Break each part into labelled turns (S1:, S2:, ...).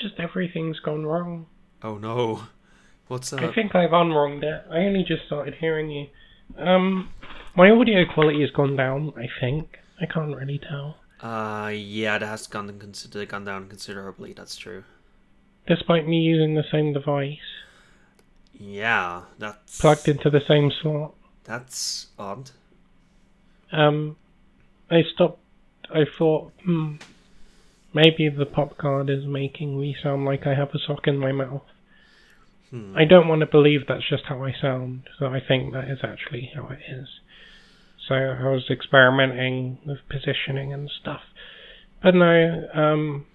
S1: just everything's gone wrong.
S2: Oh no. What's
S1: that?
S2: I
S1: think I've unwronged it. I only just started hearing you. Um, my audio quality has gone down. I think I can't really tell,
S2: Uh, yeah, that has gone, consider- gone down considerably, that's true.
S1: despite me using the same device
S2: Yeah, that's...
S1: plugged into the same slot.
S2: That's odd.
S1: Um, I stopped. I thought, hmm, maybe the pop card is making me sound like I have a sock in my mouth.
S2: Hmm.
S1: I don't want to believe that's just how I sound, so I think that is actually how it is. So I was experimenting with positioning and stuff. But no, um,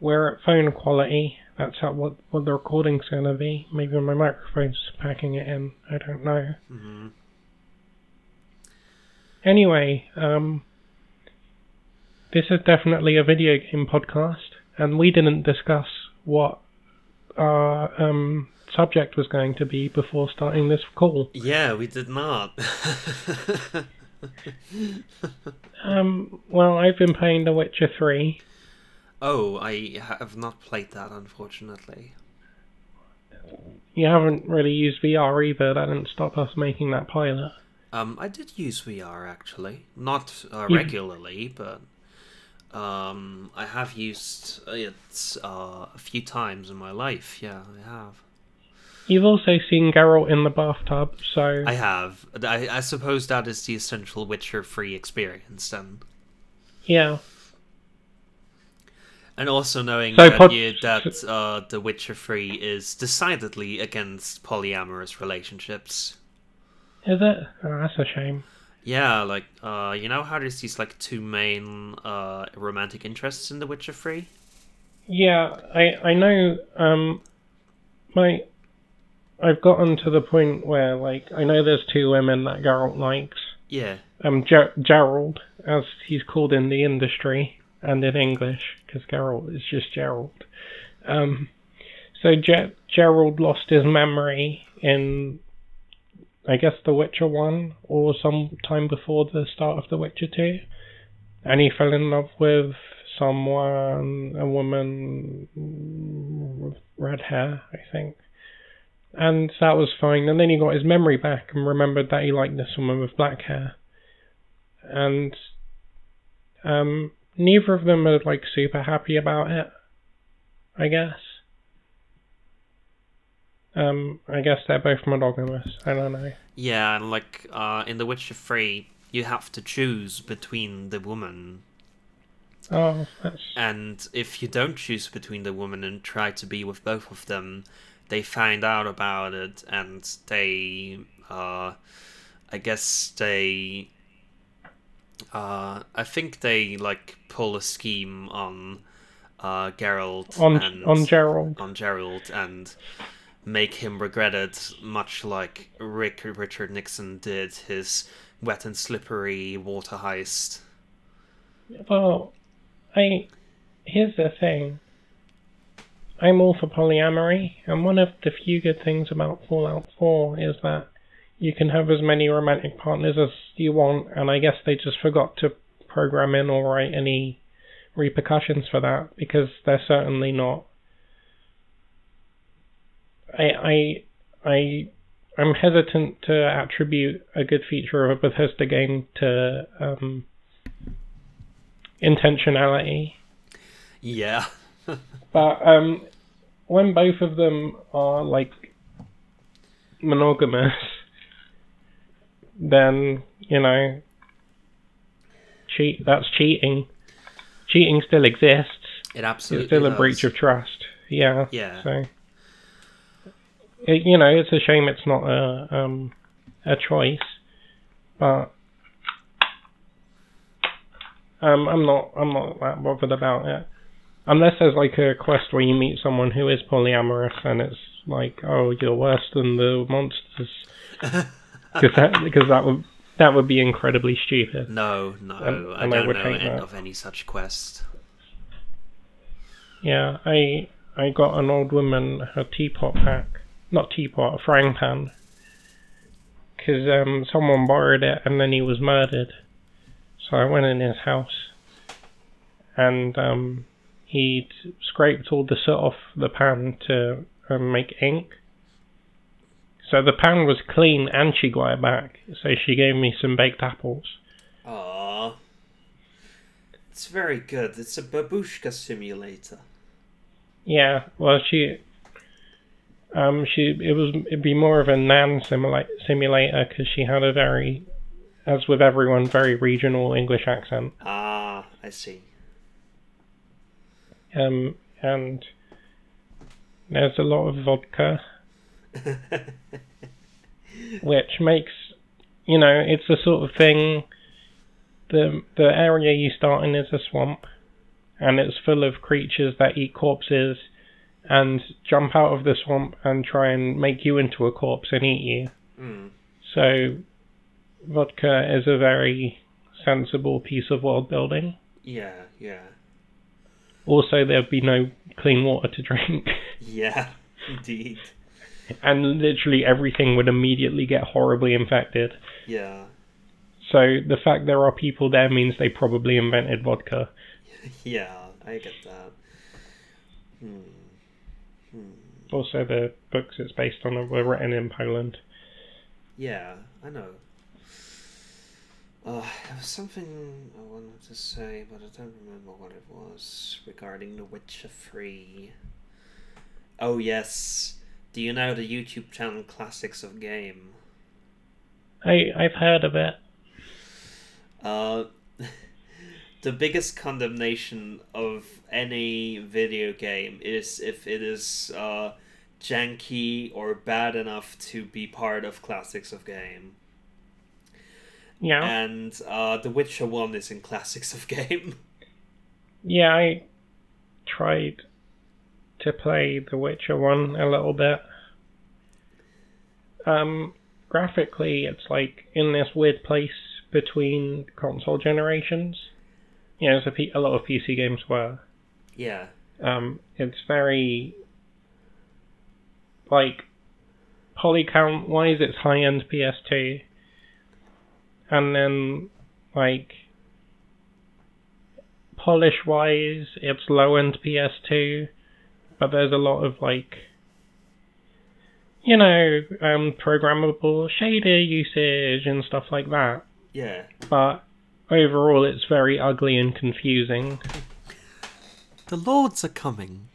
S1: we're at phone quality. That's how, what, what the recording's going to be. Maybe my microphone's packing it in. I don't know.
S2: hmm
S1: Anyway, um, this is definitely a video game podcast, and we didn't discuss what our um, subject was going to be before starting this call.
S2: Yeah, we did not.
S1: Um, well, I've been playing The Witcher 3.
S2: oh, I have not played that, unfortunately.
S1: You haven't really used VR either. That didn't stop us making that pilot.
S2: Um, I did use VR actually, not uh, regularly, but um, I have used it uh, a few times in my life. Yeah, I have.
S1: You've also seen Geralt in the bathtub, so
S2: I have. I, I suppose that is the essential Witcher free experience then.
S1: yeah.
S2: And also knowing
S1: So
S2: that,
S1: pod-
S2: you, that uh, The Witcher 3 is decidedly against polyamorous relationships.
S1: Is it? Oh, that's a shame.
S2: Yeah, like, uh, you know how there's these, like, two main uh, romantic interests in The Witcher 3?
S1: Yeah, I I know. Um, my I've gotten to the point where like I know there's two women that Geralt likes.
S2: Yeah.
S1: Um, Ger- Gerald, as he's called in the industry and in English, because Geralt is just Gerald. Um, so Ge- Gerald lost his memory in, I guess, The Witcher One or some time before the start of The Witcher Two, and he fell in love with someone, a woman with red hair, I think. And that was fine. And then he got his memory back and remembered that he liked this woman with black hair and um, neither of them are like super happy about it. I guess. Um, I guess they're both monogamous. I don't know.
S2: Yeah, and, like, uh, in The Witcher 3, you have to choose between the woman
S1: Oh, that's
S2: And if you don't choose between the woman and try to be with both of them, they find out about it and they, uh, I guess they, uh, I think they like pull a scheme on, uh, Geralt
S1: on
S2: and
S1: on Gerald.
S2: on Gerald and make him regret it, much like Rick Richard Nixon did his wet and slippery water heist.
S1: Well, I here's the thing. I'm all for polyamory, and one of the few good things about Fallout 4 is that you can have as many romantic partners as you want, and I guess they just forgot to program in or write any repercussions for that because they're certainly not. I I I I'm hesitant to attribute a good feature of a Bethesda game to um, intentionality.
S2: Yeah.
S1: But um, when both of them are like monogamous, then you know, cheat. That's cheating. Cheating still exists.
S2: It absolutely
S1: It's still a
S2: does.
S1: breach of trust. Yeah.
S2: Yeah.
S1: So, it, you know, it's a shame it's not a um a choice, but um, I'm not I'm not that bothered about it. Unless there's like a quest where you meet someone who is polyamorous and it's like, oh, you're worse than the monsters, because that because that would that would be incredibly stupid.
S2: No, no,
S1: And-
S2: I
S1: and I
S2: don't
S1: would
S2: know
S1: that.
S2: of any such quest.
S1: Yeah, I I got an old woman her teapot back, not teapot, a frying pan, because um someone borrowed it and then he was murdered. So I went in his house, and um he'd scraped all the soot off the pan to um, make ink. So the pan was clean and she got it back. So she gave me some baked apples.
S2: Aww. It's very good. It's a babushka simulator.
S1: Yeah, well, she, um, she it was it'd be more of a nan simula- simulator because she had a very, as with everyone, very regional English accent.
S2: Ah, I see.
S1: Um, and there's a lot of vodka, which makes, you know, it's the sort of thing. The the area you start in is a swamp, and it's full of creatures that eat corpses, and jump out of the swamp and try and make you into a corpse and eat you.
S2: Mm.
S1: So, vodka is a very sensible piece of world building.
S2: Yeah, yeah.
S1: Also, there'd be no clean water to drink.
S2: Yeah, indeed.
S1: and literally everything would immediately get horribly infected.
S2: Yeah.
S1: So the fact there are people there means they probably invented vodka.
S2: Yeah, I get that. Hmm.
S1: Also, the books it's based on were written in Poland.
S2: Yeah, I know. Uh, there was something I wanted to say, but I don't remember what it was regarding The Witcher 3. Oh, yes. Do you know the YouTube channel Classics of Game?
S1: I I've heard of it.
S2: Uh, the biggest condemnation of any video game is if it is uh, janky or bad enough to be part of Classics of Game.
S1: Yeah,
S2: And uh, The Witcher 1 is in Classics of Game.
S1: yeah. I tried to play The Witcher one a little bit. Um, graphically, it's like in this weird place between console generations. You know, as a, P- a lot of PC games were.
S2: yeah.
S1: Um, it's very like poly count wise, it's high end PS2, and then like polish wise, it's low end PS2, but there's a lot of like you know um, programmable shader usage and stuff like that.
S2: Yeah.
S1: But overall, it's very ugly and confusing.
S2: The Lords are coming.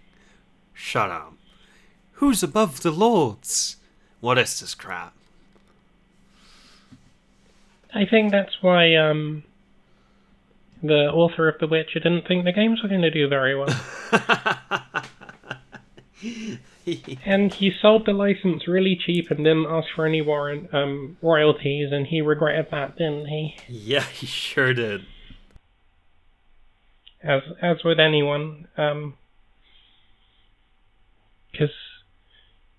S2: Shut up. Who's above the Lords? What is this crap?
S1: I think that's why um, the author of The Witcher didn't think the games were going to do very well. and he sold the license really cheap and didn't ask for any warrant um, royalties, and he regretted that, didn't he?
S2: yeah, he sure did.
S1: As as would anyone, because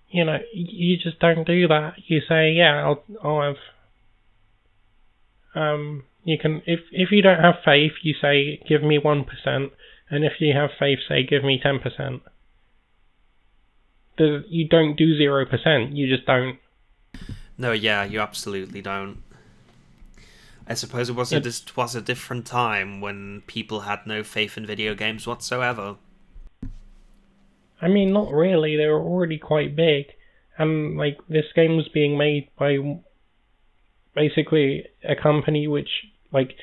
S1: you know you just don't do that. You say, yeah, I'll I'll have. Um, you can if if you don't have faith, you say give me one percent, and if you have faith, say give me ten percent. You don't do zero percent. You just don't.
S2: No, yeah, you absolutely don't. I suppose it was a, this was a different time when people had no faith in video games whatsoever.
S1: I mean, not really. They were already quite big, and like this game was being made by basically a company which, like,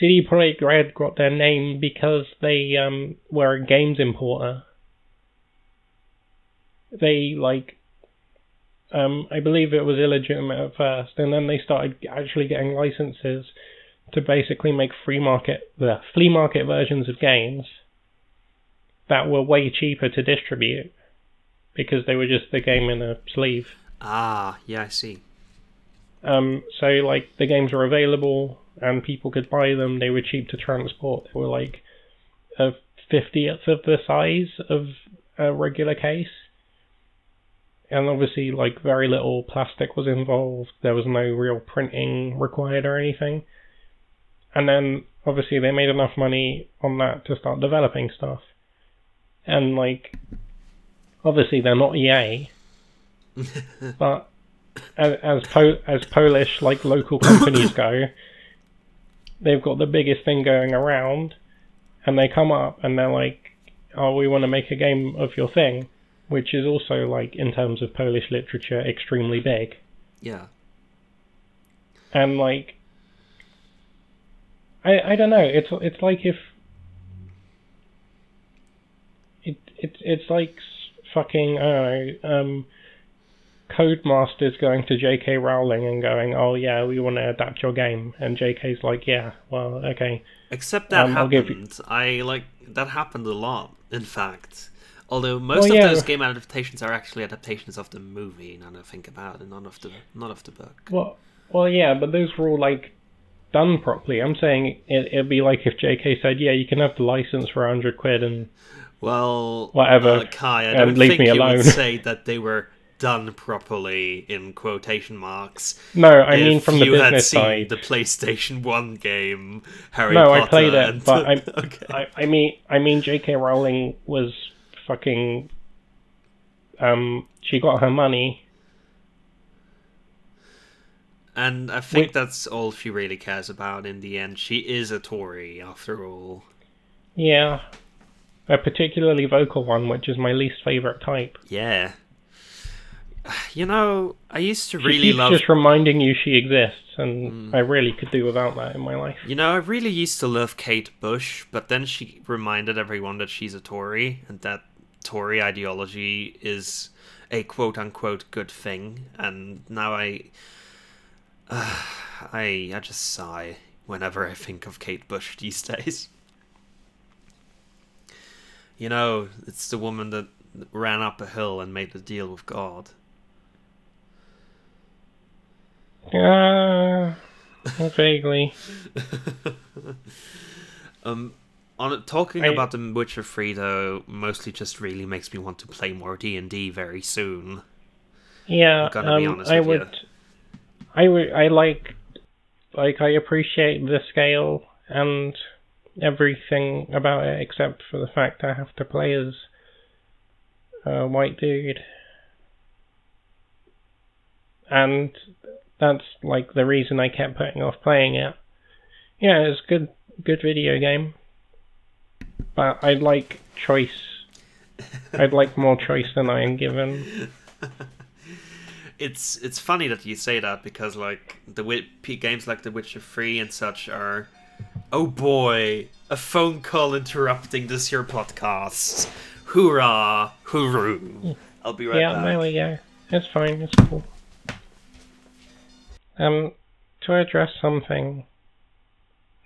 S1: CD Projekt Red got their name because they um were a games importer. They like, um, I believe it was illegitimate at first, and then they started actually getting licenses to basically make free market the flea market versions of games that were way cheaper to distribute because they were just the game in a sleeve.
S2: Ah, yeah, I see.
S1: Um, so like the games were available and people could buy them. They were cheap to transport. They were like a fiftieth of the size of a regular case. And obviously, like very little plastic was involved. There was no real printing required or anything. And then obviously they made enough money on that to start developing stuff. And like, obviously they're not EA, but as as, po- as Polish like local companies go, they've got the biggest thing going around, and they come up and they're like, oh, we want to make a game of your thing, which is also like in terms of Polish literature extremely big,
S2: Yeah.
S1: and like, I I don't know. It's it's like if it it it's like fucking I don't know. Um, Codemasters going to J.K. Rowling and going, "Oh yeah, we want to adapt your game," and J.K.'s like, "Yeah, well, okay."
S2: Except that
S1: Um, I'll you-
S2: happened. I like that happened a lot. In fact, although most
S1: Well,
S2: of
S1: yeah.
S2: those game adaptations are actually adaptations of the movie. Now that I think about it, none of the none of the book.
S1: Well, well, yeah, but those were all like done properly. I'm saying it, it'd be like if J.K. said, "Yeah, you can have the license for hundred quid," and
S2: Well,
S1: Whatever,
S2: uh, Kai, I
S1: and
S2: don't
S1: leave me alone.
S2: would say that they were done properly in quotation marks.
S1: no, I mean from the business side.
S2: the PlayStation One game, Harry
S1: No,
S2: Potter.
S1: I played it,
S2: and
S1: but
S2: okay.
S1: I, I mean, I mean, J.K. Rowling was fucking. Um, she got her money.
S2: And I think
S1: Wait.
S2: that's all she really cares about in the end. She is a Tory, after all.
S1: Yeah, a particularly vocal one, which is my least favorite type.
S2: Yeah. You know, I used to
S1: She
S2: really
S1: keeps
S2: love.
S1: just reminding you she exists, and I really could do without that in my life.
S2: You know, I really used to love Kate Bush, but then she reminded everyone that she's a Tory and that Tory ideology is a quote unquote good thing. And now I. I, I just sigh whenever I think of Kate Bush these days. You know, it's the woman that ran up a hill and made a deal with God.
S1: Uh, vaguely.
S2: um, on talking
S1: I-
S2: about The Witcher Three, though, mostly just really makes me want to play more D and D very soon.
S1: Yeah,
S2: I'm gonna be
S1: um,
S2: honest
S1: I
S2: with you.
S1: would. I would. I like. Like I appreciate the scale and everything about it, except for the fact I have to play as a white dude, and that's like the reason I kept putting off playing it. Yeah, it's good. Good video game, but I'd like choice. I'd like more choice than I am given.
S2: It's it's funny that you say that because like the games like The Witcher Three and such are. Oh boy, a phone call interrupting this here podcast. Hoorah, hooroo! I'll be right
S1: yeah,
S2: back.
S1: there we go. It's fine. It's cool. Um, to address something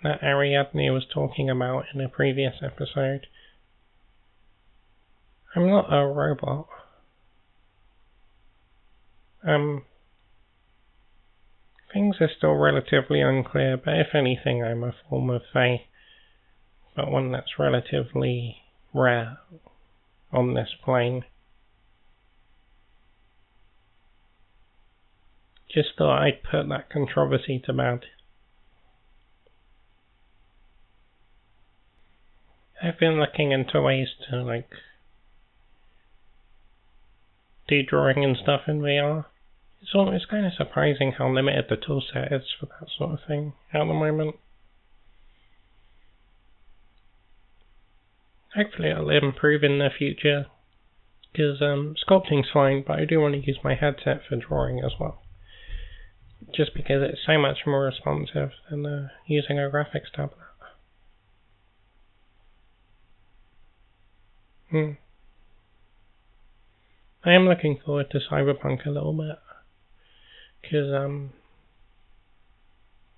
S1: that Ariadne was talking about in a previous episode, I'm not a robot. Um, things are still relatively unclear, but if anything, I'm a form of Fae, but one that's relatively rare on this plane. Just thought I'd put that controversy to bed. I've been looking into ways to, like, do drawing and stuff in VR. It's, all, it's kind of surprising how limited the toolset is for that sort of thing at the moment. Hopefully it'll improve in the future, because um, sculpting's fine, but I do want to use my headset for drawing as well just because it's so much more responsive than uh, using a graphics tablet. Hmm. I am looking forward to Cyberpunk a little bit because um,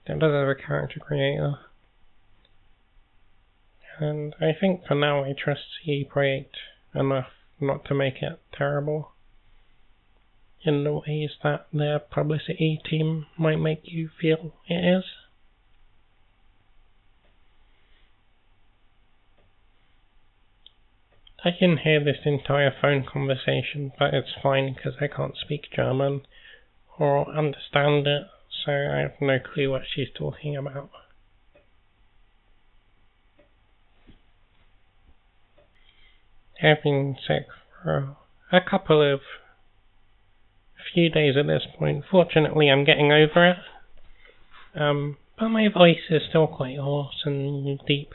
S1: it does have a character creator, and I think for now I trust CD Projekt enough not to make it terrible in the ways that their publicity team might make you feel it is. I can hear this entire phone conversation, but it's fine because I can't speak German or understand it, so I have no clue what she's talking about. I've been sick for a couple of few days at this point. Fortunately, I'm getting over it. Um, but my voice is still quite hoarse and deep.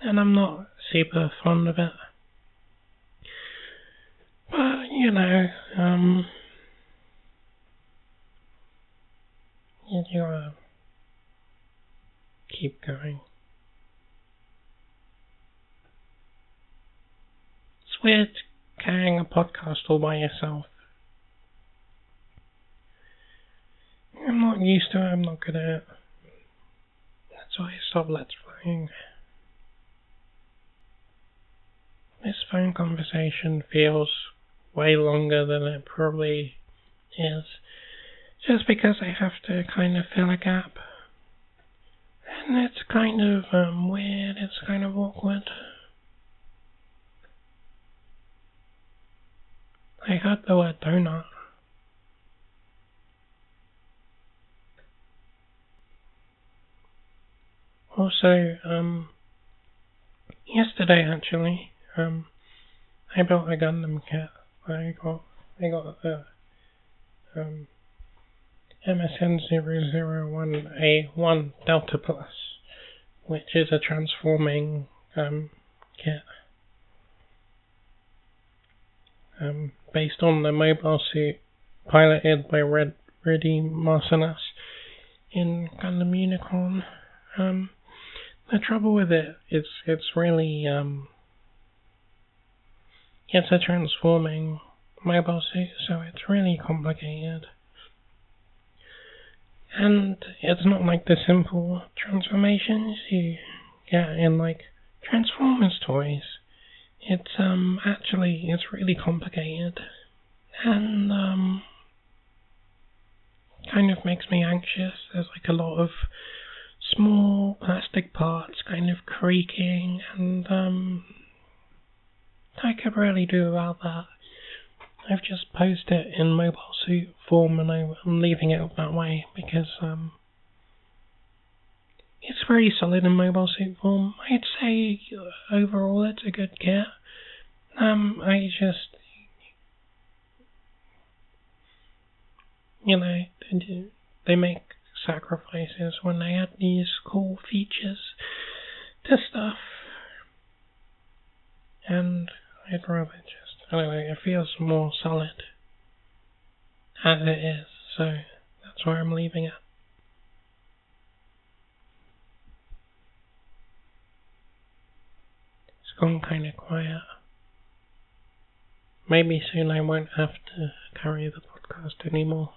S1: and I'm not super fond of it. But, you know, um, you gotta keep going. It's weird carrying a podcast all by yourself. I'm not used to it, I'm not good at it. That's why I stopped Let's Playing. This phone conversation feels way longer than it probably is, just because I have to kind of fill a gap. And it's kind of um, weird, it's kind of awkward. I heard the word donut. Also, um, yesterday actually, um, I built a Gundam kit. I got, I got the, um, MSN001A1 Delta Plus, which is a transforming, um, kit. Um, based on the mobile suit piloted by Red Riddhe Marcenas in Gundam Unicorn. Um, the trouble with it is it's really um, it's a transforming mobile suit, so it's really complicated. And it's not like the simple transformations you get in like Transformers toys. It's um actually it's really complicated and um kind of makes me anxious. There's like a lot of small plastic parts kind of creaking and um I could really do without that. I've just posed it in mobile suit form and I'm leaving it that way because um it's very solid in mobile suit form. I'd say overall it's a good kit. Um, I just, you know, they make sacrifices when they add these cool features to stuff. And I'd rather just, anyway, it feels more solid as it is, so that's where I'm leaving it. It's gone kind of quiet. Maybe soon I won't have to carry the podcast anymore.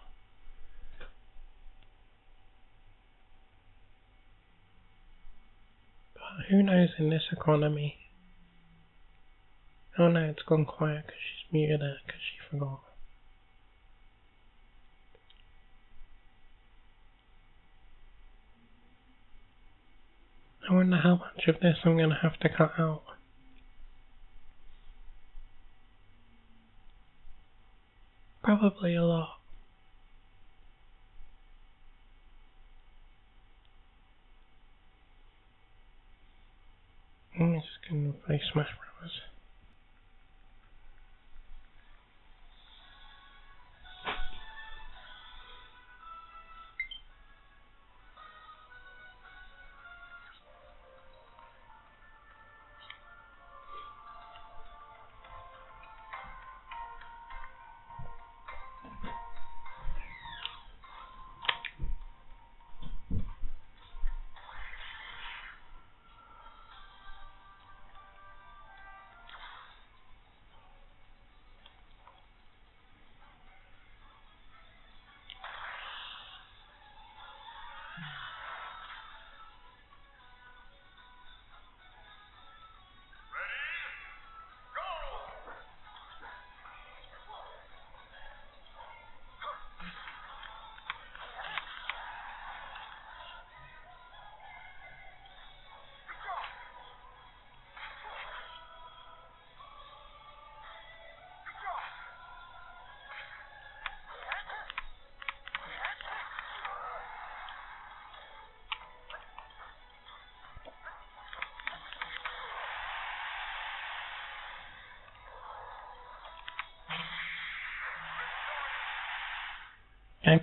S1: But who knows in this economy? Oh no, it's gone quiet because she's muted it because she forgot. I wonder how much of this I'm going to have to cut out. Probably a lot. I'm just gonna play Smash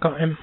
S1: Got him.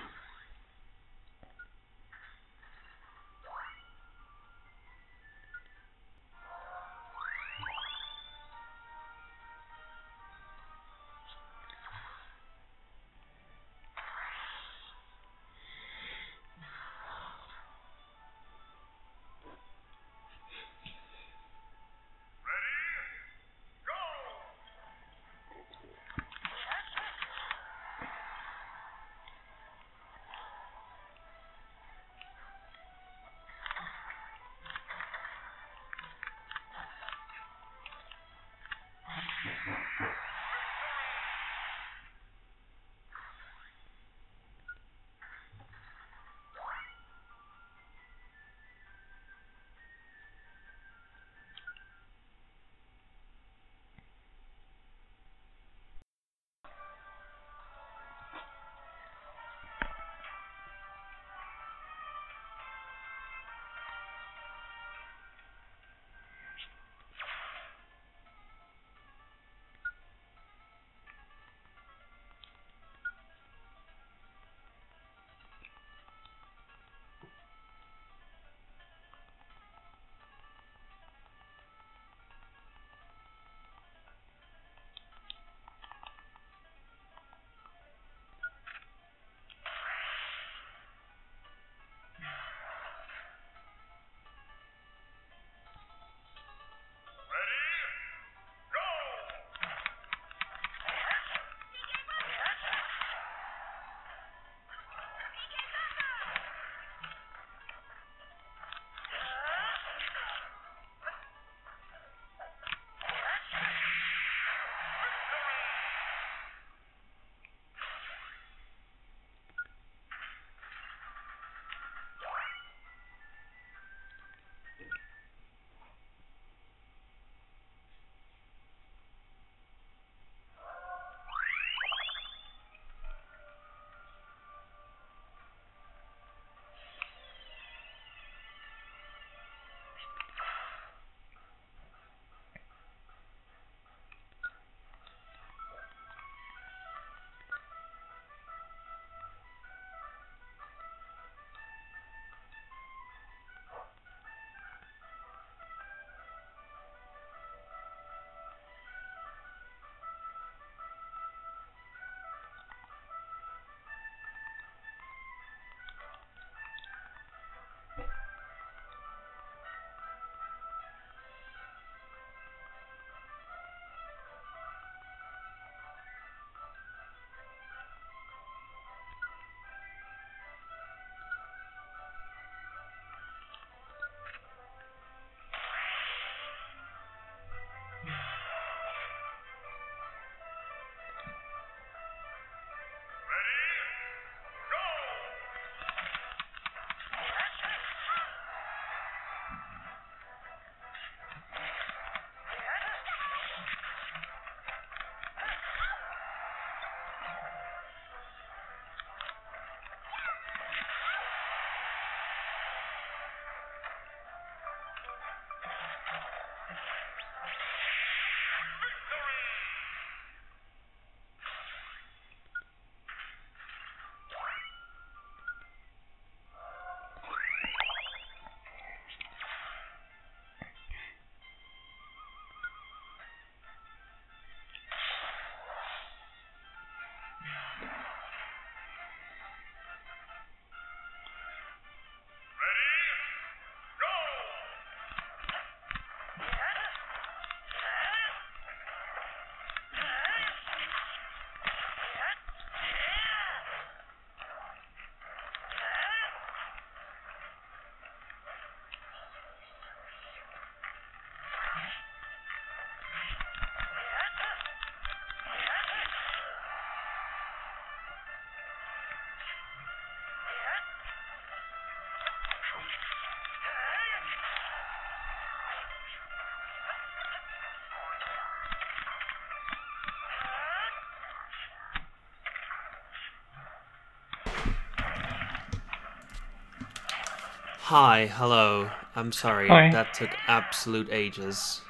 S2: Hi, hello. I'm sorry.
S1: Hi.
S2: That took absolute ages.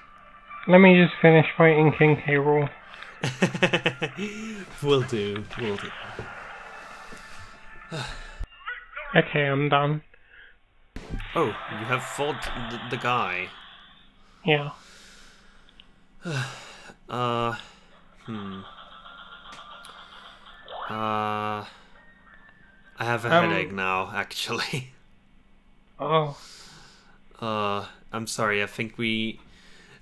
S1: Let me just finish fighting King K. Rool.
S2: will do. Will do.
S1: Okay, I'm done.
S2: Oh, you have fought the, the guy.
S1: Yeah.
S2: Uh, hmm. Uh, I have a
S1: Um,
S2: headache now, actually.
S1: Oh,
S2: Uh, I'm sorry. I think we,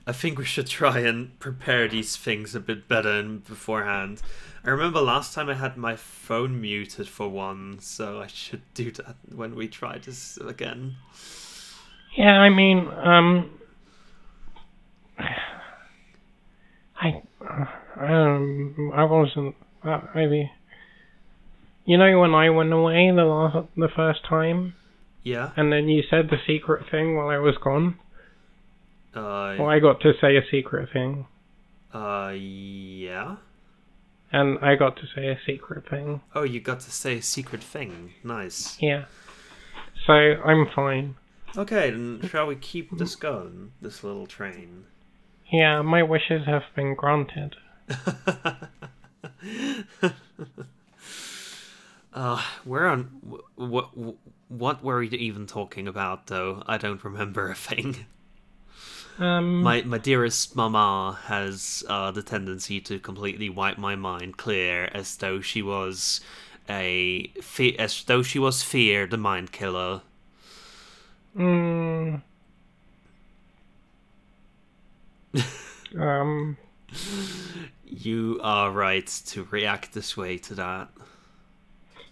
S2: I think we should try and prepare these things a bit better beforehand. I remember last time I had my phone muted for one, so I should do that when we try this again.
S1: yeah. I mean, um, I, um, I wasn't. Uh, maybe. You know when I went away the last, the first time,
S2: Yeah.
S1: and then you said the secret thing while I was gone.
S2: Uh,
S1: Well, I got to say a secret thing,
S2: uh, yeah.
S1: and I got to say a secret thing.
S2: Oh, you got to say a secret thing. Nice.
S1: Yeah. So I'm fine.
S2: Okay, then shall we keep this going? This little train.
S1: Yeah, my wishes have been granted.
S2: uh, we're on. What? What were we even talking about, though? I don't remember a thing.
S1: Um,
S2: My my dearest mama has uh, the tendency to completely wipe my mind clear, as though she was a fe- as though she was fear, the mind killer.
S1: mm, um,
S2: You are right to react this way to that.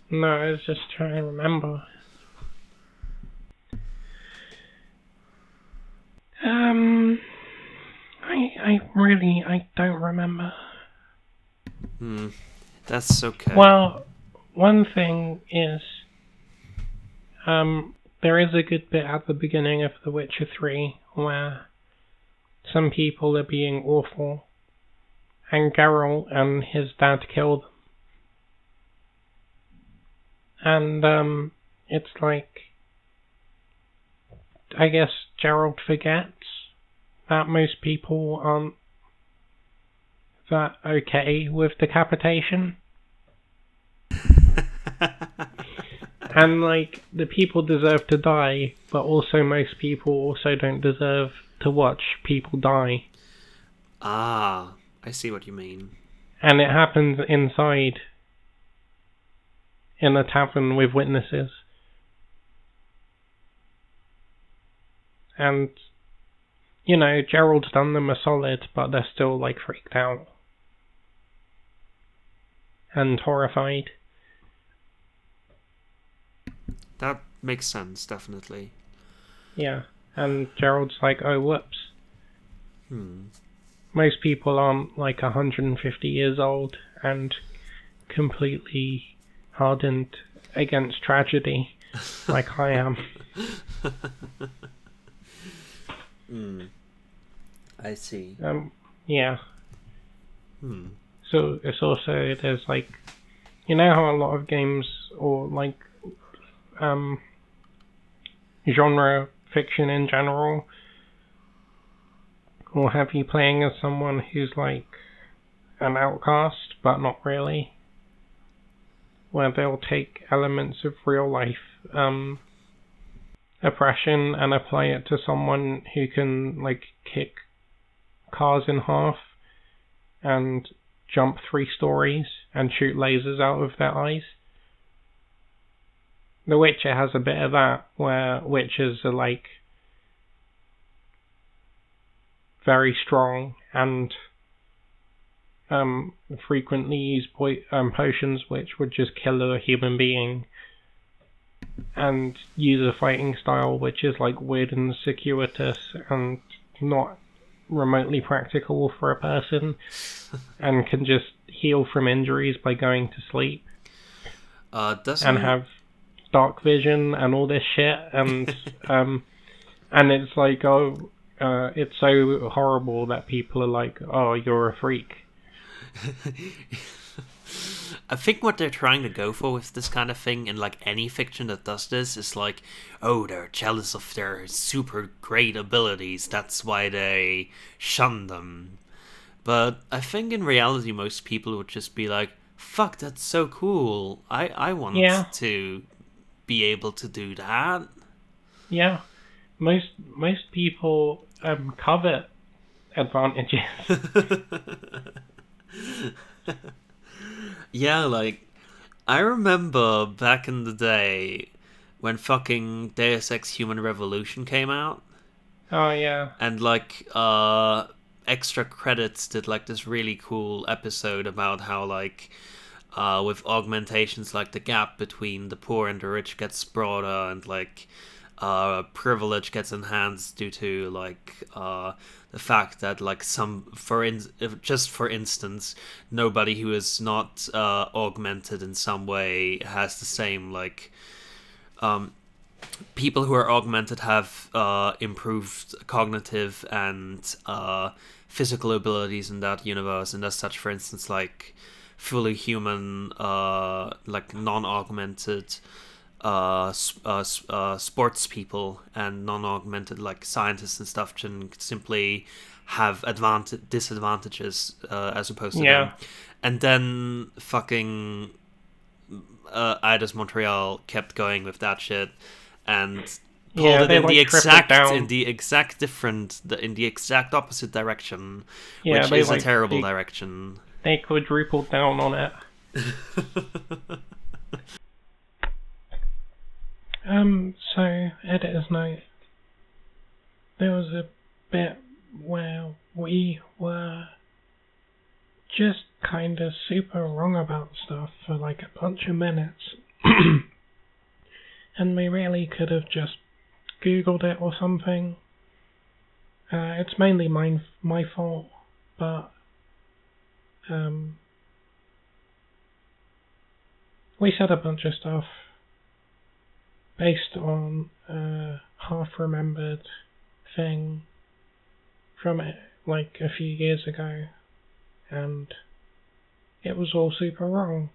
S1: no, I was just trying to remember. Um, I, I really, I don't remember.
S2: Hmm, that's okay.
S1: Well, one thing is, um, there is a good bit at the beginning of The Witcher 3 where some people are being awful, and Geralt and his dad kill them. And, um, it's like, I guess Gerald forgets that most people aren't that okay with decapitation. And like the people deserve to die, but also most people also don't deserve to watch people die.
S2: ah, I see what you mean.
S1: And it happens inside in a tavern with witnesses. And you know, Gerald's done them a solid, but they're still like freaked out. And horrified.
S2: That makes sense, definitely.
S1: Yeah. And Gerald's like, oh whoops.
S2: Hmm.
S1: most people aren't like 150 years old and completely hardened against tragedy like I am.
S2: Hmm. I see.
S1: Um, yeah.
S2: Hmm.
S1: So it's also there's like, you know how a lot of games or like, um, genre fiction in general will have you playing as someone who's like an outcast, but not really. Where they'll take elements of real life um, oppression and apply it to someone who can like kick cars in half and jump three stories and shoot lasers out of their eyes. The Witcher has a bit of that, where witchers are like very strong and um, frequently use po- um, potions which would just kill a human being, and use a fighting style which is like weird and circuitous and not remotely practical for a person, and can just heal from injuries by going to sleep
S2: Uh, doesn't
S1: and have dark vision and all this shit and um and it's like oh uh it's so horrible that people are like oh you're a freak
S2: I think what they're trying to go for with this kind of thing, in like any fiction that does this, is like, oh, they're jealous of their super great abilities. That's why they shun them. But I think in reality, most people would just be like, fuck, that's so cool. I, I want
S1: Yeah.
S2: to be able to do that.
S1: Yeah, most most people um, covet advantages.
S2: Yeah, like I remember back in the day when fucking Deus Ex Human Revolution came out.
S1: Oh yeah,
S2: and like uh extra credits did like this really cool episode about how like uh with augmentations like the gap between the poor and the rich gets broader and like uh privilege gets enhanced due to like uh the fact that like some for in just for instance nobody who is not uh augmented in some way has the same like um people who are augmented have uh, improved cognitive and uh, physical abilities in that universe, and as such, for instance, like fully human, uh, like non-augmented uh, uh, uh, sports people and non-augmented like scientists and stuff can simply have advantage disadvantages uh, as opposed to
S1: Yeah.
S2: them. And then fucking uh, Eidos Montreal kept going with that shit and pulled
S1: Yeah,
S2: it in the
S1: like, tripled
S2: exact in the exact different the, in the exact opposite direction,
S1: Yeah,
S2: which is
S1: like,
S2: a terrible
S1: they-
S2: direction.
S1: they quadrupled down on it. Um, so editor's note. There was a bit where we were just kind of super wrong about stuff for like a bunch of minutes. and we really could have just googled it or something. Uh, it's mainly my my fault, but um, we said a bunch of stuff based on a half remembered thing from like a few years ago, and it was all super wrong.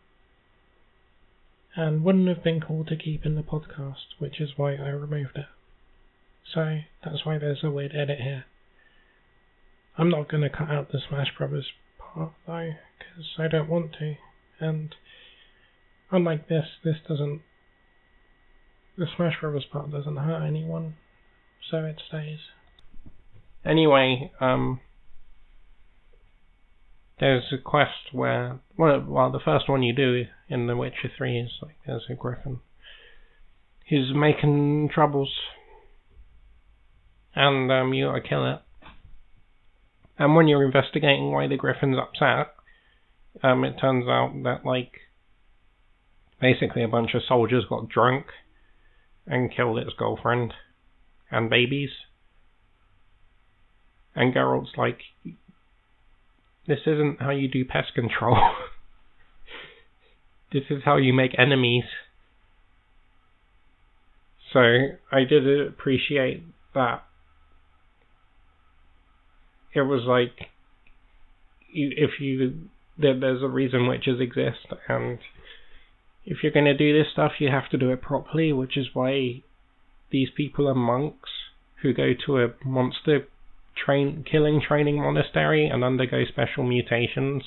S1: And wouldn't have been cool to keep in the podcast, which is why I removed it. So that's why there's a weird edit here. I'm not going to cut out the Smash Brothers part though, because I don't want to. And unlike this, this doesn't. The Smash Brothers part doesn't hurt anyone, so it stays. Anyway, um, there's a quest where, well, well, the first one you do in The Witcher 3 is like there's a griffin who's making troubles, and um, you gotta kill it. And when you're investigating why the griffin's upset, um, it turns out that like basically a bunch of soldiers got drunk and killed its girlfriend and babies. And Geralt's like, this isn't how you do pest control. this is how you make enemies. So I did appreciate that. It was like, if you, there's a reason witchers exist, and if you're going to do this stuff, you have to do it properly, which is why these people are monks who go to a monster train killing training monastery and undergo special mutations.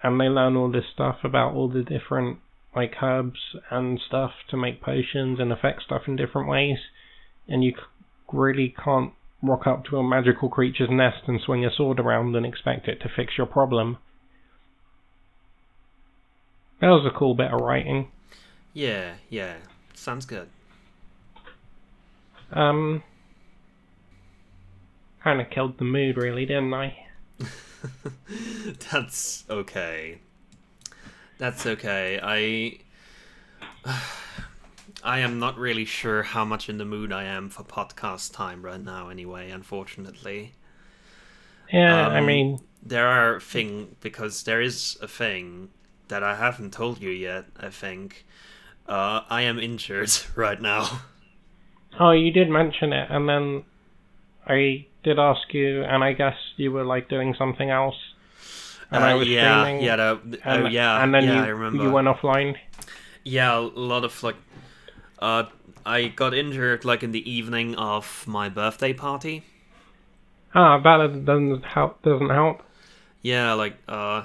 S1: And they learn all this stuff about all the different like herbs and stuff to make potions and affect stuff in different ways. And you really can't rock up to a magical creature's nest and swing a sword around and expect it to fix your problem. That was a cool bit of writing.
S2: Yeah, yeah, sounds good.
S1: Um, kind of killed the mood, really, didn't I?
S2: That's okay. That's okay. I I am not really sure how much in the mood I am for podcast time right now anyway, unfortunately.
S1: Yeah, I
S2: Um,
S1: mean,
S2: There are thing because there is a thing that I haven't told you yet, I think. Uh, I am injured right now.
S1: oh, you did mention it, and then I did ask you, and I guess you were like doing something else. and I
S2: Uh,
S1: was
S2: yeah,
S1: streaming.
S2: yeah, the,
S1: and,
S2: oh yeah,
S1: and then
S2: yeah,
S1: you
S2: I remember.
S1: you went offline.
S2: Yeah, a lot of like, uh, I got injured like in the evening of my birthday party.
S1: Ah, that doesn't help. Doesn't help.
S2: Yeah, like, uh,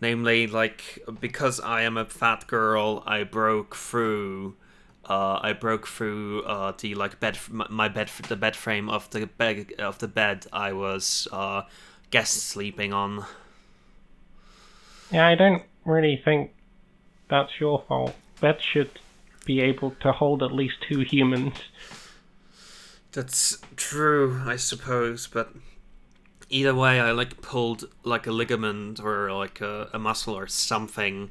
S2: namely, like, because I am a fat girl, I broke through. Uh, I broke through uh, the like bed, my bed, the bed frame of the bed of the bed I was uh, guest sleeping on.
S1: Yeah, I don't really think that's your fault. Beds should be able to hold at least two humans.
S2: That's true, I suppose, but either way, I like pulled like a ligament or like a, a muscle or something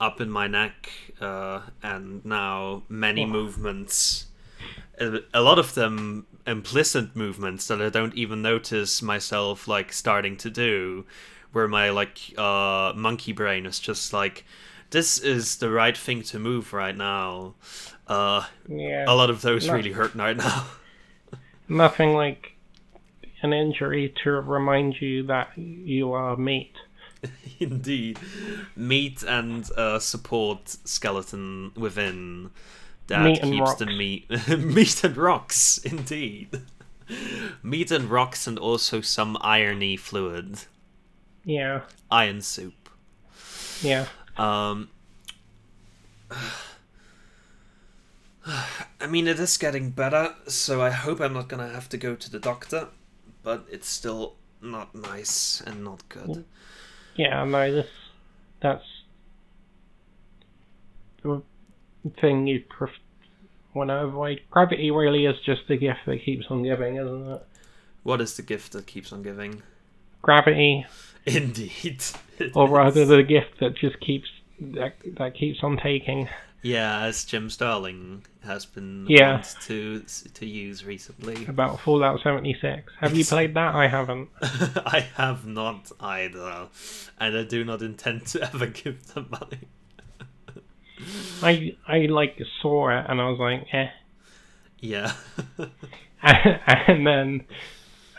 S2: up in my neck, uh, and now many movements, a, a lot of them implicit movements that I don't even notice myself like starting to do, where my like uh, monkey brain is just like, this is the right thing to move right now. Uh,
S1: Yeah.
S2: a lot of those
S1: No.
S2: really hurt right now.
S1: Nothing like an injury to remind you that you are meat.
S2: Indeed. Meat and uh, support skeleton within that
S1: Meat
S2: keeps the meat. meat and rocks, indeed. meat and rocks, and also some irony fluid.
S1: Yeah.
S2: Iron soup.
S1: Yeah.
S2: Um, I mean, it is getting better, so I hope I'm not gonna have to go to the doctor, but it's still not nice and not good.
S1: Yeah, no, this that's the thing you pref- want to avoid. Gravity really is just the gift that keeps on giving, isn't it?
S2: What is the gift that keeps on giving?
S1: Gravity,
S2: Indeed.
S1: Or rather, the gift that just keeps that that keeps on taking.
S2: Yeah, as Jim Sterling has been
S1: Yeah.
S2: to to use recently.
S1: About Fallout 76. Have you played that? I haven't.
S2: I have not either, and I do not intend to ever give them money.
S1: I I like saw it and I was like, eh.
S2: Yeah.
S1: and then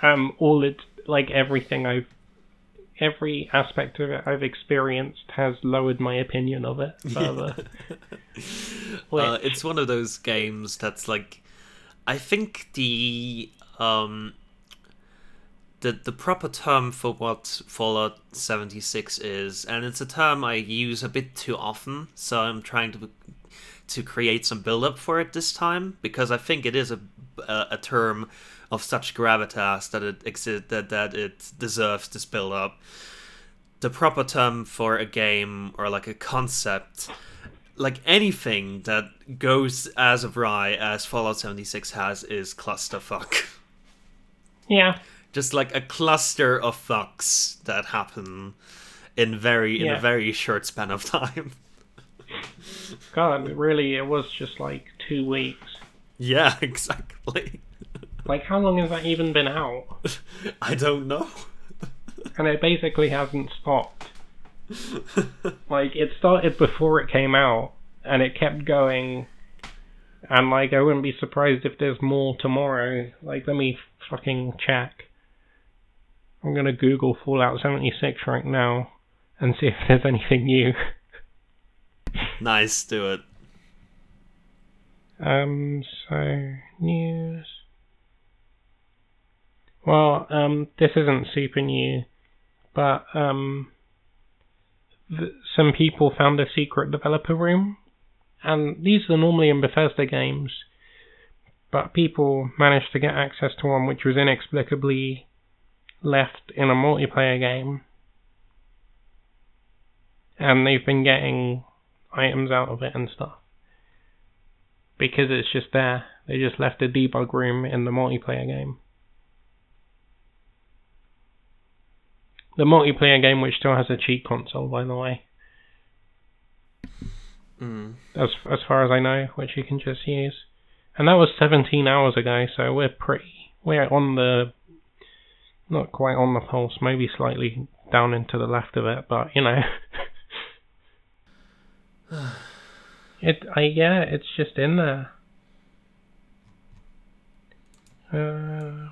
S1: um all it like everything I've every aspect of it I've experienced has lowered my opinion of it further.
S2: uh, it's one of those games that's like, I think the um, the the proper term for what Fallout seventy six is, and it's a term I use a bit too often, so I'm trying to to create some build up for it this time because I think it is a a, a term of such gravitas that it exi- that that it deserves this build up. The proper term for a game or like a concept like anything that goes as awry as Fallout 76 has is clusterfuck.
S1: yeah.
S2: Just like a cluster of fucks that happen in very in
S1: Yeah.
S2: a very short span of time.
S1: God, really it was just like two weeks.
S2: Yeah, exactly.
S1: Like how long has that even been out?
S2: I don't know.
S1: And it basically hasn't stopped. Like it started before it came out and it kept going and like I wouldn't be surprised if there's more tomorrow. Like let me fucking check. I'm gonna Google Fallout 76 right now and see if there's anything new.
S2: nice, do it.
S1: Um, so news. Well, um, this isn't super new, but um, th- some people found a secret developer room, and these are normally in Bethesda games, but people managed to get access to one which was inexplicably left in a multiplayer game, and they've been getting items out of it and stuff because it's just there. They just left a debug room in the multiplayer game. The multiplayer game, which still has a cheat console, by the way,
S2: Mm.
S1: as as far as I know, which you can just use. And that was 17 hours ago, so we're pretty we're on the not quite on the pulse, maybe slightly down into the left of it, but you know. it I yeah, it's just in there. Uh,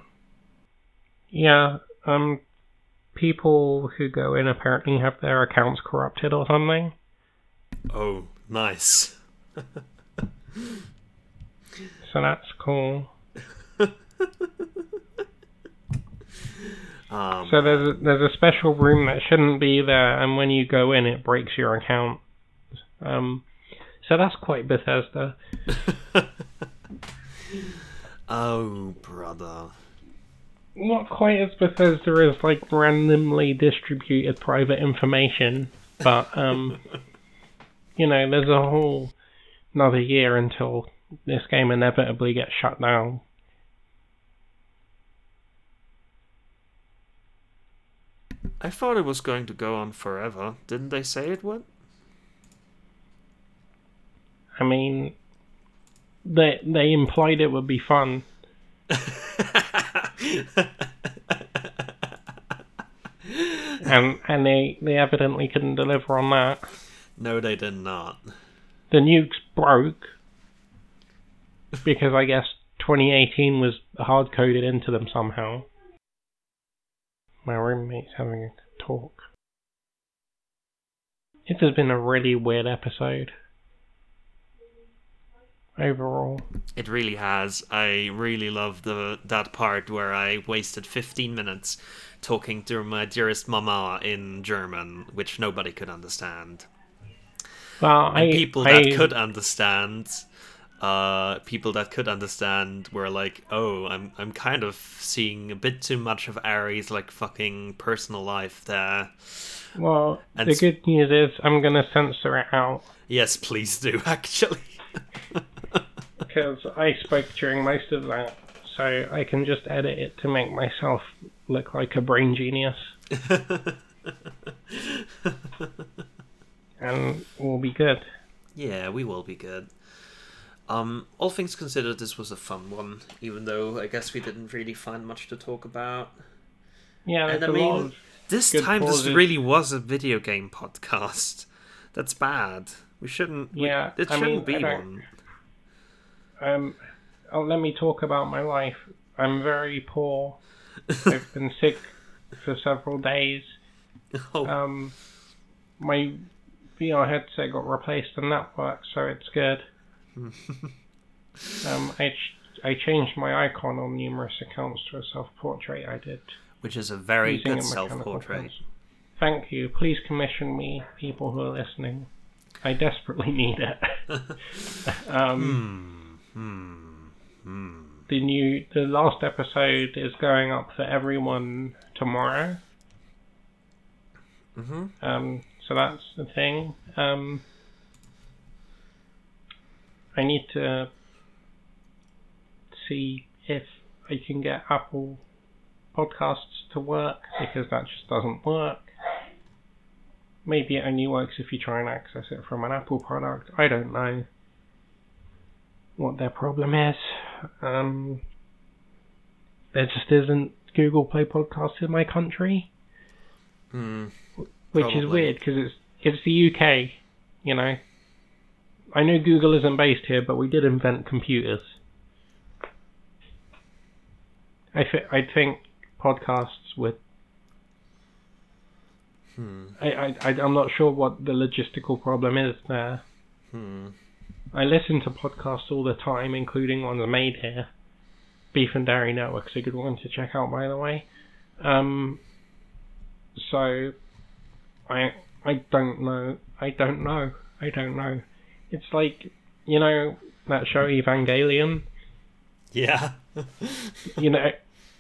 S1: yeah, um, people who go in apparently have their accounts corrupted or something.
S2: Oh, nice.
S1: So that's cool.
S2: Um,
S1: So there's a, there's a special room that shouldn't be there, and when you go in, it breaks your account. Um, so that's quite Bethesda.
S2: oh, brother.
S1: Not quite as Bethesda as like randomly distributed private information, but um, you know, there's a whole another year until this game inevitably gets shut down.
S2: I thought it was going to go on forever. Didn't they say it would?
S1: I mean, they they implied it would be fun. and and they, they evidently couldn't deliver on that.
S2: no, they did not.
S1: The nukes broke because I guess 2018 was hard coded into them somehow. My roommate's having a talk. This has been a really weird episode. Overall.
S2: It really has. I really love the that part where I wasted 15 minutes talking to my dearest mama in German, which nobody could understand.
S1: Well, I,
S2: people
S1: I,
S2: that could understand, uh, people that could understand were like, "Oh, I'm I'm kind of seeing a bit too much of Ari's like fucking personal life there."
S1: Well,
S2: and
S1: the good news is I'm gonna censor it out
S2: Yes, please do. Actually,
S1: because I spoke during most of that, so I can just edit it to make myself look like a brain genius, and we'll be good.
S2: yeah, we will be good. Um, all things considered, this was a fun one, even though I guess we didn't really find much to talk about.
S1: Yeah,
S2: And I mean, this time,
S1: pauses.
S2: this really was a video game podcast. That's bad. We shouldn't. we-
S1: Yeah,
S2: it
S1: I
S2: shouldn't
S1: mean,
S2: be one.
S1: Um, oh, let me talk about my life. I'm very poor. I've been sick for several days.
S2: oh,
S1: Um, my VR headset got replaced and that works, so it's good. um, I ch- I changed my icon on numerous accounts to a self-portrait I did.
S2: which is a very good self-portrait.
S1: Thank you. Please commission me, people who are listening. I desperately need it. um,
S2: Hmm. Hmm.
S1: the new, the last episode is going up for everyone tomorrow.
S2: Mm-hmm.
S1: Um, so that's the thing. Um, I need to see if I can get Apple Podcasts to work because that just doesn't work. Maybe it only works if you try and access it from an Apple product. I don't know what their problem is. Um, there just isn't Google Play Podcasts in my country
S2: Hmm.
S1: which is weird because it's it's the UK, you know. I know Google isn't based here, but we did invent computers. I th- I think podcasts would.
S2: Hmm.
S1: I, I I I'm not sure what the logistical problem is there.
S2: Hmm.
S1: I listen to podcasts all the time, including ones made here. Beef and Dairy Network's a good one to check out, by the way. Um, so, I I don't know. I don't know. I don't know. It's like you know that show Evangelion.
S2: Yeah.
S1: You know,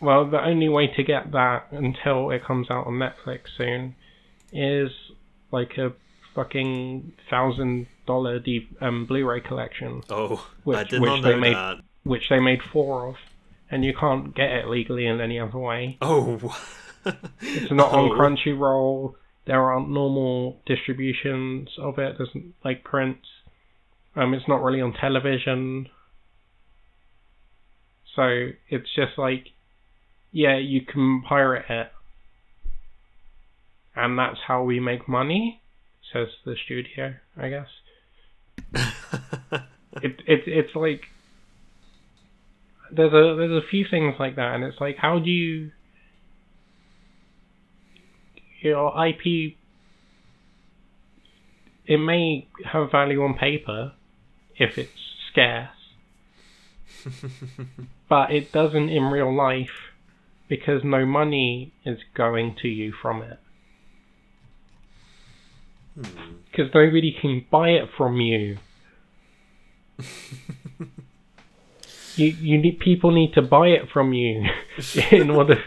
S1: well, the only way to get that until it comes out on Netflix soon is like a fucking thousand dollar D- um, Blu-ray collection.
S2: oh, I
S1: Which-
S2: did
S1: which
S2: not
S1: they
S2: know
S1: made-
S2: that.
S1: which they made four of, and you can't get it legally in any other way.
S2: Oh.
S1: It's not on
S2: Oh.
S1: Crunchyroll. There aren't normal distributions of it. There's like print. Um, it's not really on television. So it's just like, yeah, you can pirate it, and that's how we make money, says the studio. I guess it it it's like there's a there's a few things like that, and it's like how do you your IP it may have value on paper if it's scarce, but it doesn't in real life because no money is going to you from it. Hmm. Because nobody can buy it from you. you you need people need to buy it from you in order.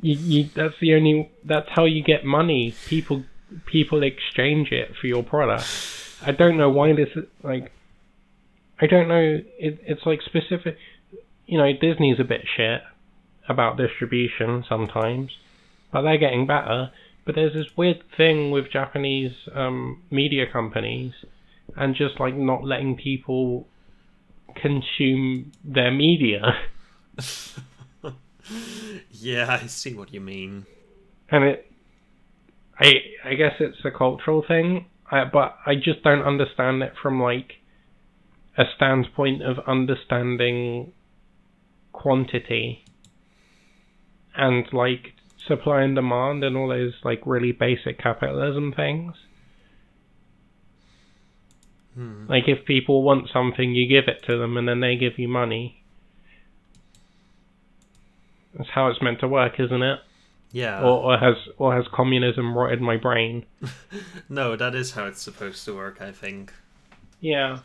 S1: You, you that's the only that's how you get money. People people exchange it for your product. I don't know why this like. I don't know. It, it's like specific. You know, Disney's a bit shit about distribution sometimes, but they're getting better. But there's this weird thing with Japanese um, media companies and just like not letting people consume their media.
S2: yeah, I see what you mean.
S1: And it, I I guess it's a cultural thing, I, but I just don't understand it from like a standpoint of understanding quantity and like supply and demand and all those like really basic capitalism things.
S2: Hmm.
S1: Like if people want something, you give it to them, and then they give you money. That's how it's meant to work, isn't it?
S2: Yeah.
S1: Or, or has or has communism rotted my brain?
S2: no, that is how it's supposed to work, I think.
S1: Yeah.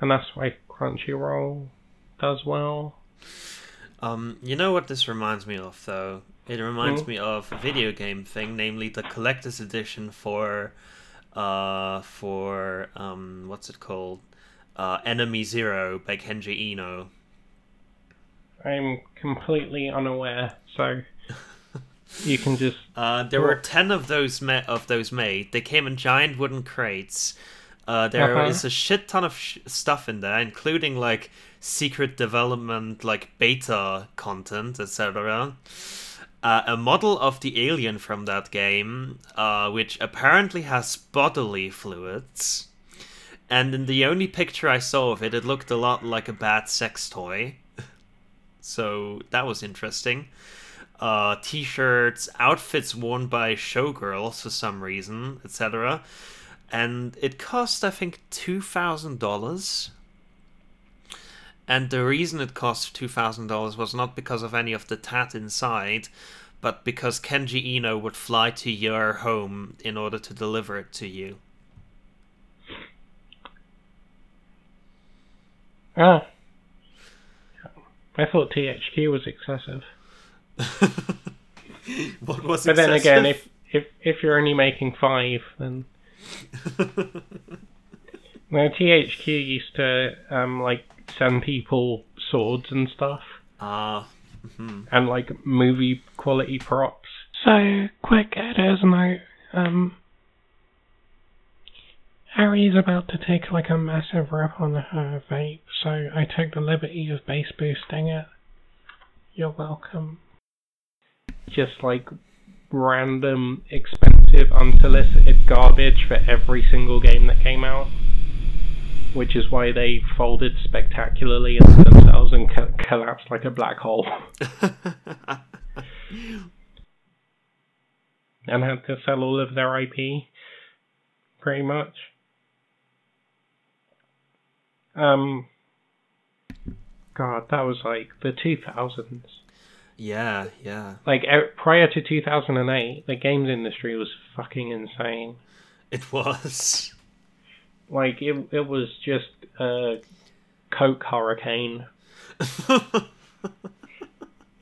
S1: And that's why Crunchyroll does well.
S2: Um, you know what this reminds me of, though? It reminds
S1: Hmm?
S2: me of a video game thing, namely the collector's edition for, uh, for um, what's it called? Uh, Enemy Zero by Kenji Eno.
S1: I'm completely unaware, so you can just
S2: Uh, there were ten of those ma- of those made. They came in giant wooden crates. Uh, there is
S1: Uh-huh.
S2: a shit ton of sh- stuff in there, including like secret development, like beta content, etc. Uh, a model of the alien from that game, uh, which apparently has bodily fluids. And in the only picture I saw of it, it looked a lot like a bad sex toy. so that was interesting uh, t-shirts, outfits worn by showgirls for some reason, etc. And it cost, I think, two thousand dollars. And the reason it cost two thousand dollars was not because of any of the tat inside, but because Kenji Eno would fly to your home in order to deliver it to you.
S1: ah. I thought THQ was excessive.
S2: what was
S1: But then again, if if if you're only making five, then no. THQ used to um like send people swords and stuff,
S2: Ah, mhm.
S1: and like movie quality props. So quick editor's note. Um, Harry's about to take like a massive rip on her vape, so I took the liberty of bass boosting it. You're welcome. Just like random, expensive, unsolicited garbage for every single game that came out. Which is why they folded spectacularly into themselves and co- collapsed like a black hole. and had to sell all of their IP, pretty much. Um, God, that was like the 2000s.
S2: yeah, yeah.
S1: Like prior to 2008, the games industry was fucking insane.
S2: It was.
S1: Like it, it was just a coke hurricane.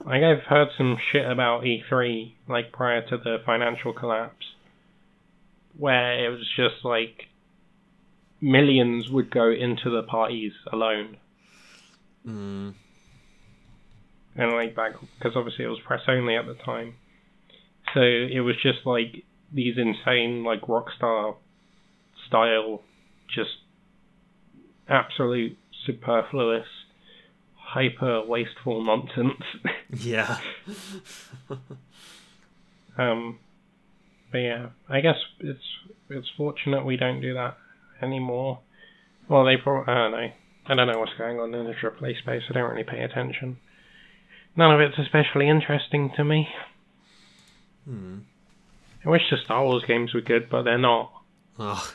S1: Like I've heard some shit about E3, like prior to the financial collapse, where it was just like millions would go into the parties alone,
S2: mm.
S1: and like back because obviously it was press only at the time, so it was just like these insane like rockstar style, just absolute superfluous, hyper wasteful nonsense.
S2: Yeah.
S1: Um, but yeah, I guess it's it's fortunate we don't do that anymore. Well, they probably I don't know. I don't know what's going on in the AAA space. I don't really pay attention. None of it's especially interesting to me.
S2: Hmm.
S1: I wish the Star Wars games were good, but they're not.
S2: Oh,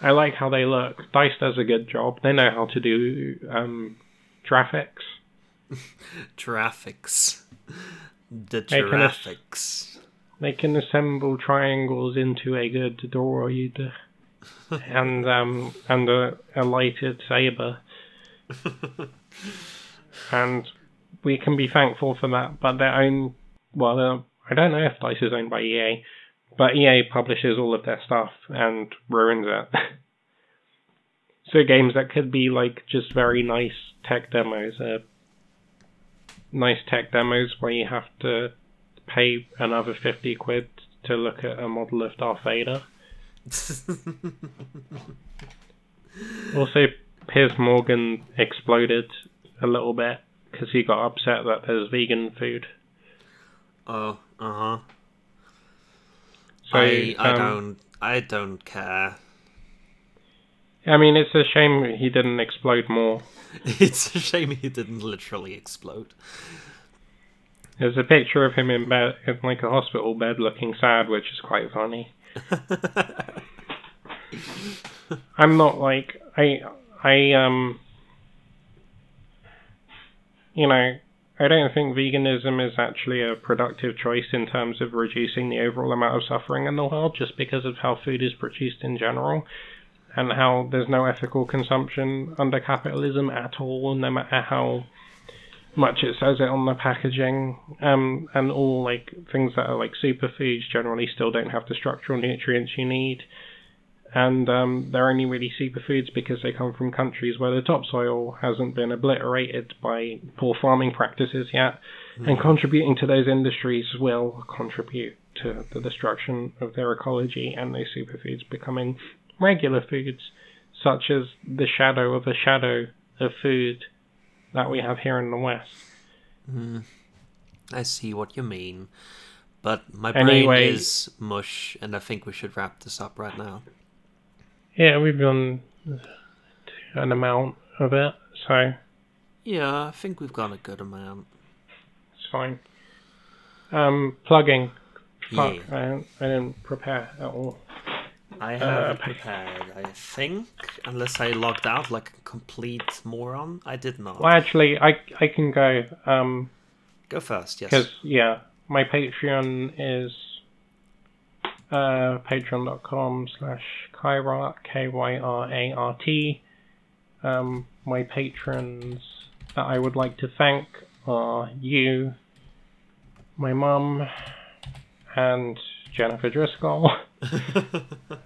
S1: I like how they look. Dice does a good job. They know how to do um, graphics.
S2: graphics. The graphics.
S1: They can assemble triangles into a good droid and um, and a, a lighted saber, and we can be thankful for that. But their own, well, I don't know if Dice is owned by EA, but EA publishes all of their stuff and ruins it. so games that could be like just very nice tech demos are nice tech demos where you have to pay another 50 quid to look at a model of Darth Vader. Also, Piers Morgan exploded a little bit because he got upset that there's vegan food.
S2: oh, uh huh.
S1: So
S2: I, I
S1: um,
S2: don't. I don't care.
S1: I mean, it's a shame he didn't explode more.
S2: It's a shame he didn't literally explode.
S1: There's a picture of him in bed, in like a hospital bed, looking sad, which is quite funny. I'm not like I I um you know I don't think veganism is actually a productive choice in terms of reducing the overall amount of suffering in the world just because of how food is produced in general and how there's no ethical consumption under capitalism at all no matter how much it says it on the packaging. Um and all like things that are like superfoods generally still don't have the structural nutrients you need and um, they're only really superfoods because they come from countries where the topsoil hasn't been obliterated by poor farming practices yet, and contributing to those industries will contribute to the destruction of their ecology and those superfoods becoming regular foods, such as the shadow of a shadow of food that we have here in the West.
S2: Hmm. I see what you mean. But my brain
S1: Anyway-
S2: is mush, and I think we should wrap this up right now.
S1: Yeah, we've done an amount of it, so
S2: Yeah, I think we've got a good amount.
S1: It's fine. Um, plugging. Fuck,
S2: Yeah.
S1: I, didn't, I didn't prepare at all.
S2: I
S1: Uh,
S2: have
S1: pa-
S2: prepared, I think, unless I logged out like a complete moron. I did not.
S1: Well, actually, I I can go. Um,
S2: Go first, yes.
S1: because yeah, my Patreon is uh patreon.com slash Kyrart K Y R A R T. Um, my patrons that I would like to thank are you, my mum, and Jennifer Driscoll.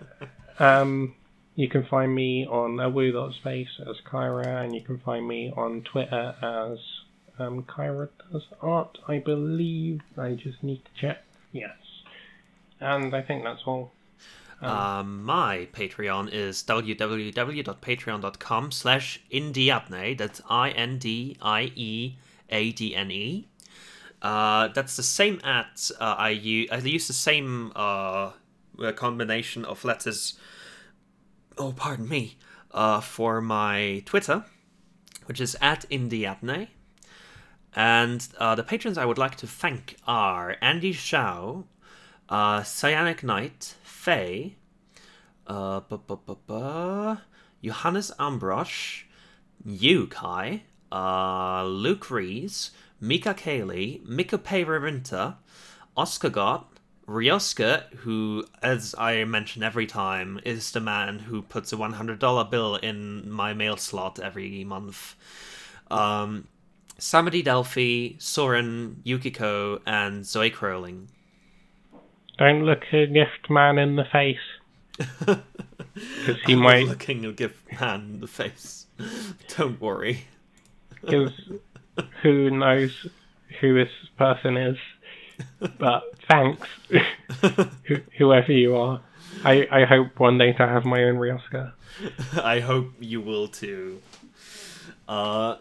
S1: Um, you can find me on awoo.space as Kyra, and you can find me on Twitter as um, Kyra does art, I believe. I just need to check. Yes. And I think that's all.
S2: Um, my Patreon is www.patreon.com slash indieadne. That's I-N-D-I-E-A-D-N-E. Uh, that's the same at uh, I use. I use the same uh, uh, combination of letters. Oh, pardon me. Uh, for my Twitter, which is at indieadne. And uh, the patrons I would like to thank are Andy Shao, uh, Cyanic Knight, Faye, uh, Johannes Ambrosch, you, Kai, uh, Luke Rees, Mika Cayley, Mika Peyrarinta, Oscar Gott, Ryoska, who, as I mention every time, is the man who puts a $100 bill in my mail slot every month. Um, Delphi, Soren, Yukiko, and Zoe Crowling.
S1: Don't look a gift man in the face. Because he
S2: I'm
S1: might.
S2: looking a gift man in the face. Don't worry.
S1: Because who knows who this person is. But thanks, whoever you are. I, I hope one day to have my own Ryoska.
S2: I hope you will too. Uh,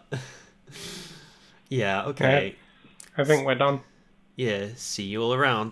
S2: yeah. Okay.
S1: I think we're done.
S2: Yeah. See you all around.